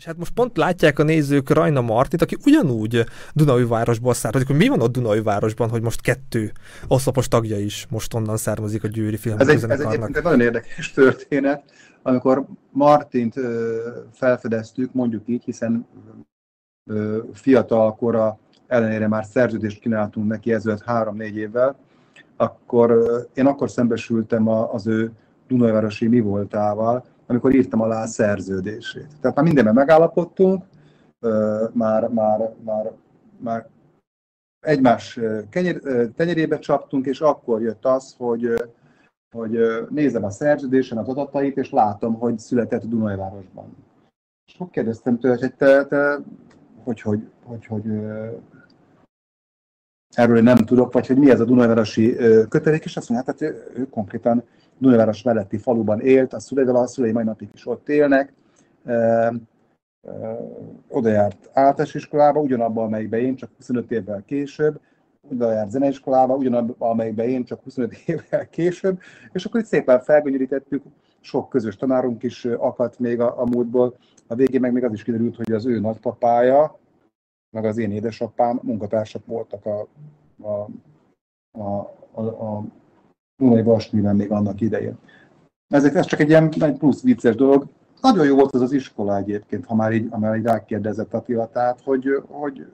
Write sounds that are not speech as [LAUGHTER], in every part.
És hát most pont látják a nézők Rajna Martit, aki ugyanúgy városból származik, hogy mi van ott városban, hogy most kettő oszlopos tagja is most onnan származik a Győri film. Ez egy, ez egy nagyon érdekes történet, amikor Martint ö, felfedeztük, mondjuk így, hiszen ö, fiatal kora ellenére már szerződést kínáltunk neki ezelőtt három-négy évvel, akkor ö, én akkor szembesültem a, az ő Dunajvárosi mi voltával, amikor írtam alá a szerződését. Tehát már mindenben megállapodtunk, már, már, már, már egymás kenyer, tenyerébe csaptunk, és akkor jött az, hogy, hogy nézem a szerződésen az adatait, és látom, hogy született Dunajvárosban. És akkor kérdeztem tőle, hogy te, te hogy, hogy, hogy, hogy erről nem tudok, vagy hogy mi ez a Dunajvárosi kötelék, és azt mondja, hát, hát ő, ő konkrétan Dunaváros melletti faluban élt, a szüleivel, a szülei mai napig is ott élnek, oda járt általános iskolába, ugyanabban, amelyikben én, csak 25 évvel később, oda járt zeneiskolába, ugyanabban, amelyikben én, csak 25 [LAUGHS] évvel később, és akkor itt szépen felgönyörítettük, sok közös tanárunk is akadt még a, a múltból, a végén meg még az is kiderült, hogy az ő nagypapája, meg az én édesapám munkatársak voltak a, a, a, a, a Dunai Vasműben még annak idején. Ezek, ez csak egy ilyen egy plusz vicces dolog. Nagyon jó volt az az iskola egyébként, ha már így, ha már így rákérdezett Attila, tehát, hogy, hogy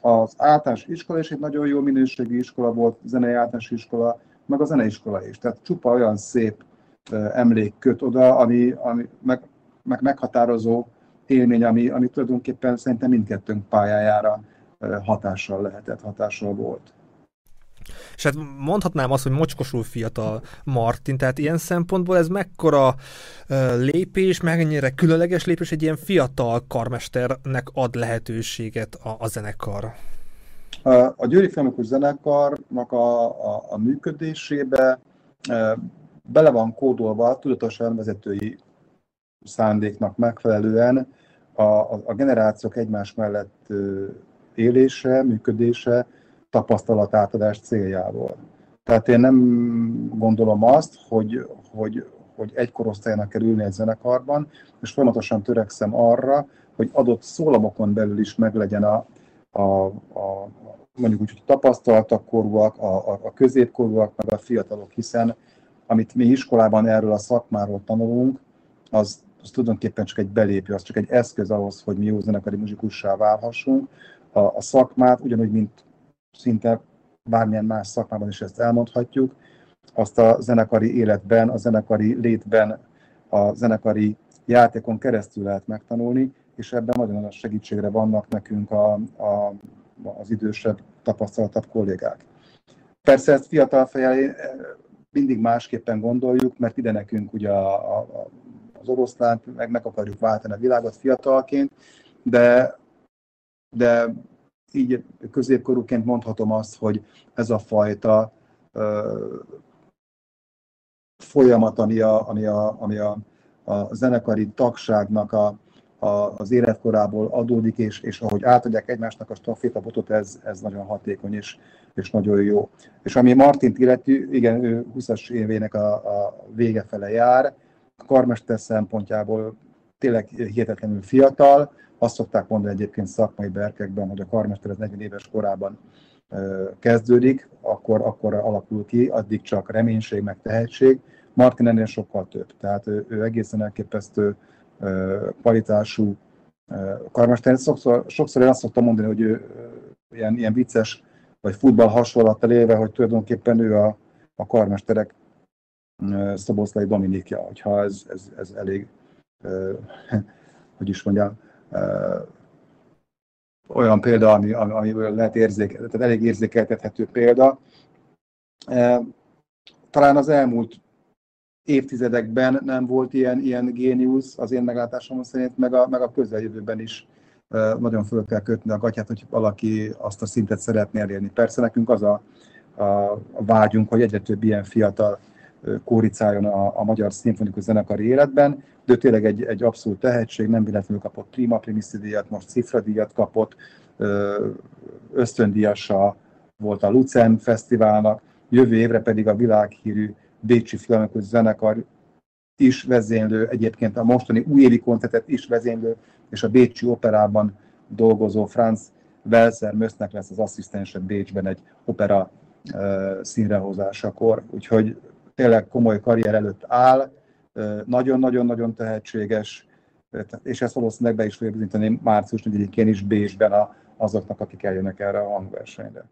az általános iskola is egy nagyon jó minőségi iskola volt, zenei általános iskola, meg a zeneiskola is. Tehát csupa olyan szép emlék köt oda, ami, ami meg, meg meghatározó élmény, ami, ami tulajdonképpen szerintem mindkettőnk pályájára hatással lehetett, hatással volt. Hát mondhatnám azt, hogy mocskosul fiatal Martin, tehát ilyen szempontból ez mekkora uh, lépés, mennyire különleges lépés egy ilyen fiatal karmesternek ad lehetőséget a, a zenekar? A Győri Filmikus Zenekarnak a, a, a működésébe bele van kódolva tudatosan vezetői szándéknak megfelelően a, a, a generációk egymás mellett élése, működése, tapasztalatátadás céljából. Tehát én nem gondolom azt, hogy, hogy, hogy egy korosztálynak kell ülni egy zenekarban, és folyamatosan törekszem arra, hogy adott szólamokon belül is meglegyen a, a, a mondjuk úgy, hogy tapasztaltak korúak, a, a, a középkorúak, meg a fiatalok, hiszen amit mi iskolában erről a szakmáról tanulunk, az, az tulajdonképpen csak egy belépő, az csak egy eszköz ahhoz, hogy mi jó zenekari muzsikussá válhassunk. A, a szakmát, ugyanúgy, mint szinte bármilyen más szakmában is ezt elmondhatjuk, azt a zenekari életben, a zenekari létben, a zenekari játékon keresztül lehet megtanulni, és ebben nagyon nagy segítségre vannak nekünk a, a, az idősebb, tapasztalatabb kollégák. Persze ezt fiatal fejjel mindig másképpen gondoljuk, mert ide nekünk ugye a, a, az oroszlánt meg, meg akarjuk váltani a világot fiatalként, de, de így középkorúként mondhatom azt, hogy ez a fajta ö, folyamat, ami a, ami a, ami a, a zenekari tagságnak a, a, az életkorából adódik, és, és ahogy átadják egymásnak a stafétabotot, ez, ez nagyon hatékony és, és nagyon jó. És ami Martint illeti, igen, ő 20-as évének a, a vége fele jár, a karmester szempontjából tényleg hihetetlenül fiatal, azt szokták mondani egyébként szakmai berkekben, hogy a karmester az 40 éves korában kezdődik, akkor, akkor alakul ki, addig csak reménység, meg tehetség. Martin ennél sokkal több, tehát ő, ő egészen elképesztő kvalitású karmester. Sokszor, sokszor én azt szoktam mondani, hogy ő ilyen, ilyen vicces vagy futball hasonlattal élve, hogy tulajdonképpen ő a, a karmesterek Szoboszlai Dominikja, hogyha ez, ez, ez elég, hogy is mondjam, olyan példa, ami, amiből lehet érzékeltetni, tehát elég érzékeltethető példa. Talán az elmúlt évtizedekben nem volt ilyen, ilyen géniusz, az én meglátásom szerint, meg a, meg a közeljövőben is nagyon föl kell kötni a gatyát, hogy valaki azt a szintet szeretné elérni. Persze nekünk az a, a vágyunk, hogy egyre több ilyen fiatal kóricáljon a, a magyar szimfonikus zenekari életben, de tényleg egy, egy abszolút tehetség, nem véletlenül kapott Prima Primiszi díjat, most Cifra díjat kapott, ösztöndíjasa volt a Lucen Fesztiválnak, jövő évre pedig a világhírű Bécsi Filmikus Zenekar is vezénylő, egyébként a mostani újévi koncertet is vezénylő, és a Bécsi Operában dolgozó Franz Welser Mösznek lesz az asszisztense Bécsben egy opera színrehozásakor, úgyhogy tényleg komoly karrier előtt áll, nagyon-nagyon-nagyon tehetséges, és ezt valószínűleg be is fogja bizonyítani március 4-én is Bécsben a, azoknak, akik eljönnek erre a hangversenyre.